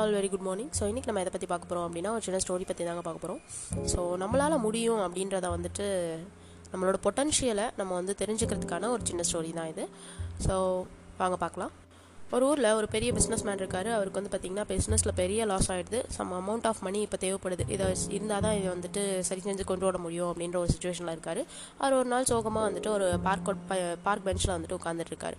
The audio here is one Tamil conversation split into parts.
All very good morning so இன்றைக்கி நம்ம எதை பற்றி பார்க்க போகிறோம் அப்படின்னா ஒரு சின்ன ஸ்டோரி பற்றி தாங்க பார்க்க போகிறோம் ஸோ நம்மளால் முடியும் அப்படின்றத வந்துட்டு நம்மளோட பொட்டன்ஷியலை நம்ம வந்து தெரிஞ்சுக்கிறதுக்கான ஒரு சின்ன ஸ்டோரி தான் இது. ஸோ வாங்க பார்க்கலாம். ஒரு ஊரில் ஒரு பெரிய பிஸ்னஸ் மேன் இருக்கார். அவருக்கு வந்து பார்த்திங்கன்னா பிஸ்னஸில் பெரிய லாஸ் ஆகிடுது சம் அமௌண்ட் ஆஃப் மணி இப்போ தேவைப்படுது. இதை இருந்தால் தான் இதை வந்துட்டு சரி செஞ்சு கொண்டு வர முடியும் அப்படின்ற ஒரு சுச்சுவேஷனில் இருக்கார். அவர் ஒரு நாள் சோகமாக வந்துட்டு ஒரு பார்க் பார்க் பெஞ்சில் வந்துட்டு உட்காந்துட்டு இருக்காரு.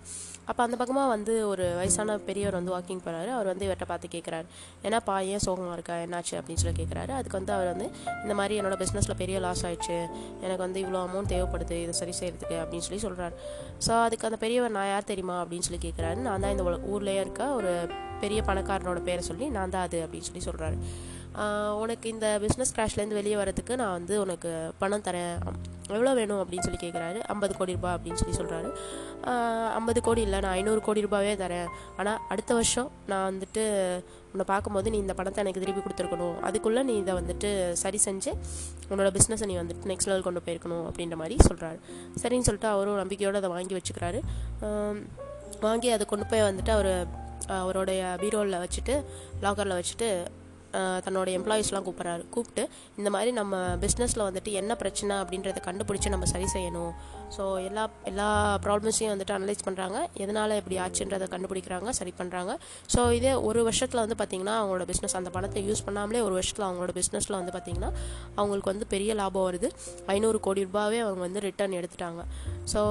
அப்போ அந்த பக்கமாக வந்து ஒரு வயசான பெரியவர் வந்து வாக்கிங் போகிறாரு அவர் வந்து இவர்கிட்ட பார்த்து கேட்குறாரு ஏன்னாப்பா ஏன் சோகமாக இருக்கா? என்னாச்சு? அப்படின்னு சொல்லி கேட்குறாரு அதுக்கு வந்து அவர் வந்து இந்த மாதிரி என்னோட பிஸ்னஸில் பெரிய லாஸ் ஆயிடுச்சு. எனக்கு வந்து இவ்வளோ அமௌண்ட் தேவைப்படுது. இதை சரி செய்கிறதுக்கு அப்படின்னு சொல்லி சொல்கிறார் ஸோ அதுக்கு அந்த பெரியவர் நான் யார் தெரியுமா? அப்படின்னு சொல்லி கேட்குறாரு நான் தான் இந்த ஊர்லேயே இருக்க ஒரு பெரிய பணக்காரனோட பேரை சொல்லி நான் தான் அது அப்படின்னு சொல்லி சொல்கிறாரு உனக்கு இந்த பிஸ்னஸ் கிராஷ்லேருந்து வெளியே வரதுக்கு நான் வந்து உனக்கு பணம் தரேன். எவ்வளோ வேணும் அப்படின்னு சொல்லி கேட்குறாரு ஐம்பது கோடி ரூபாய் அப்படின்னு சொல்லி சொல்கிறாரு ஐம்பது கோடி இல்லை நான் ஐநூறு கோடி ரூபாவே தரேன். ஆனால் அடுத்த வருஷம் நான் வந்துட்டு உன்னை பார்க்கும்போது நீ இந்த பணத்தை எனக்கு திருப்பி கொடுத்துருக்கணும். அதுக்குள்ளே நீ இதை வந்துட்டு சரி செஞ்சு உன்னோட பிஸ்னஸை நீ வந்துட்டு நெக்ஸ்ட் லெவல் கொண்டு போயிருக்கணும் அப்படின்ற மாதிரி சொல்கிறாரு சரின்னு சொல்லிட்டு அவரும் நம்பிக்கையோடு அதை வாங்கி வச்சுக்கிறாரு. வாங்கி அதை கொண்டு போய் வந்துட்டு அவர் அவருடைய பீரோவில் வச்சுட்டு லாக்கரில் வச்சுட்டு தன்னோட எம்ப்ளாயீஸ்லாம் கூப்பிட்றாரு. கூப்பிட்டு இந்த மாதிரி நம்ம பிஸ்னஸில் வந்துட்டு என்ன பிரச்சனை அப்படின்றத கண்டுபிடிச்சி நம்ம சரி செய்யணும். ஸோ எல்லா எல்லா ப்ராப்ளம்ஸையும் வந்துட்டு அனலைஸ் பண்ணுறாங்க எதனால் இப்படி ஆச்சுன்றதை கண்டுபிடிக்கிறாங்க சரி பண்ணுறாங்க ஸோ இதே ஒரு வருஷத்தில் வந்து பார்த்திங்கன்னா அவங்களோட பிஸ்னஸ் அந்த பணத்தை யூஸ் பண்ணாமலே ஒரு வருஷத்தில் அவங்களோட பிஸ்னஸில் வந்து பார்த்திங்கன்னா அவங்களுக்கு வந்து பெரிய லாபம் வருது. ஐநூறு கோடி ரூபாவே அவங்க வந்து ரிட்டர்ன் எடுத்துட்டாங்க. ஸோ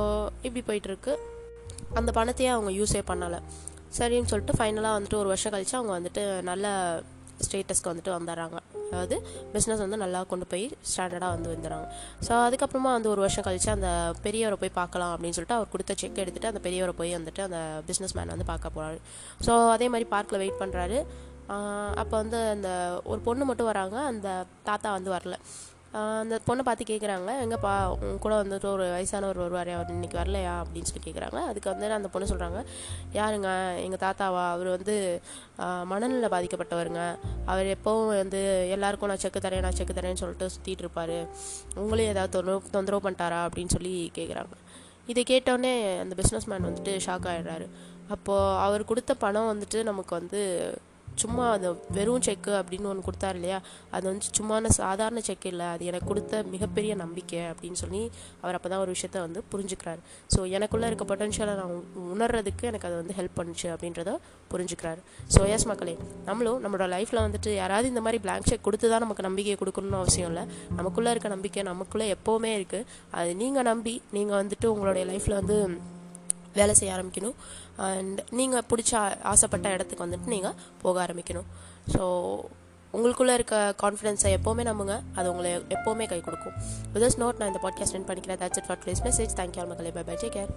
இப்படி போயிட்டுருக்கு அந்த பணத்தையே அவங்க யூஸே பண்ணலை. சரின்னு சொல்லிட்டு ஃபைனலாக வந்துட்டு ஒரு வருஷம் கழித்து அவங்க வந்துட்டு நல்ல ஸ்டேட்டஸ்க்கு வந்துட்டு வந்துடுறாங்க. அதாவது பிஸ்னஸ் வந்து நல்லா கொண்டு போய் ஸ்டாண்டர்டாக வந்து வந்துடுறாங்க. ஸோ அதுக்கப்புறமா வந்து ஒரு வருஷம் கழித்து அந்த பெரியவரை போய் பார்க்கலாம் அப்படின்னு சொல்லிட்டு அவர் கொடுத்த செக் எடுத்துகிட்டு அந்த பெரியவரை போய் வந்துட்டு அந்த பிஸ்னஸ் மேன் வந்து பார்க்க போகிறாரு ஸோ அதே மாதிரி பார்க்கில் வெயிட் பண்ணுறாரு அப்போ வந்து அந்த ஒரு பொண்ணு மட்டும் வராங்க. அந்த தாத்தா வந்து வரல. அந்த பொண்ணை பார்த்து கேட்குறாங்க எங்கேப்பா உன் கூட வந்துட்டு ஒரு வயசானவர் வருவார் அவர் இன்னைக்கு வரலையா? அப்படின்னு சொல்லி கேட்குறாங்க அதுக்கு வந்து அந்த பொண்ணு சொல்கிறாங்க யாருங்க? எங்கள் தாத்தாவா? அவர் வந்து மனநிலை பாதிக்கப்பட்டவருங்க. அவர் எப்போவும் வந்து எல்லாருக்கும் நான் செக்கு தரேன் நான் செக்கு தரேன்னு சொல்லிட்டு சுற்றிட்டு இருப்பாரு. உங்களையும் ஏதாவது தொந்தரவு தொந்தரவு பண்ணிட்டாரா? அப்படின்னு சொல்லி கேட்குறாங்க இதை கேட்டோடனே அந்த பிஸ்னஸ் மேன் வந்துட்டு ஷாக் ஆகிடுறாரு அப்போது அவர் கொடுத்த பணம் வந்துட்டு நமக்கு வந்து சும்மா அந்த வெறும் செக்கு அப்படின்னு ஒன்று கொடுத்தாரு இல்லையா? அது வந்து சும்மான சாதாரண செக் இல்லை. அது எனக்கு கொடுத்த மிகப்பெரிய நம்பிக்கை அப்படின்னு சொல்லி அவர் அப்போ தான் ஒரு விஷயத்த வந்து புரிஞ்சுக்கிறாரு. ஸோ எனக்குள்ளே இருக்க பொட்டன்ஷியலை நான் உணர்றதுக்கு எனக்கு அது வந்து ஹெல்ப் பண்ணுச்சு அப்படின்றத புரிஞ்சுக்கிறாரு. ஸோ எஸ் மக்களே நம்மளும் நம்மளோட லைஃப்பில் வந்துட்டு யாராவது இந்த மாதிரி பிளாங்க் செக் கொடுத்து தான் நமக்கு நம்பிக்கையை கொடுக்கணும்னு அவசியம் இல்லை. நமக்குள்ளே இருக்க நம்பிக்கை நமக்குள்ளே எப்போவுமே இருக்குது அது நீங்கள் நம்பி நீங்கள் வந்துட்டு உங்களுடைய லைஃப்பில் வந்து வேலை செய்ய ஆரம்பிக்கணும். அண்ட் நீங்கள் பிடிச்ச ஆ- ஆசைப்பட்ட இடத்துக்கு வந்துட்டு நீங்கள் போக ஆரம்பிக்கணும். ஸோ உங்களுக்குள்ளே இருக்க கான்ஃபிடென்ஸை எப்போவுமே நம்புங்க. அது உங்களை எப்போவுமே கை கொடுக்கும். வித் நோட் நான் இந்த பாட்காஸ்ட் ரன் பண்ணிக்கிறேன். That's it for place message thank you மக்களே. Bye bye take care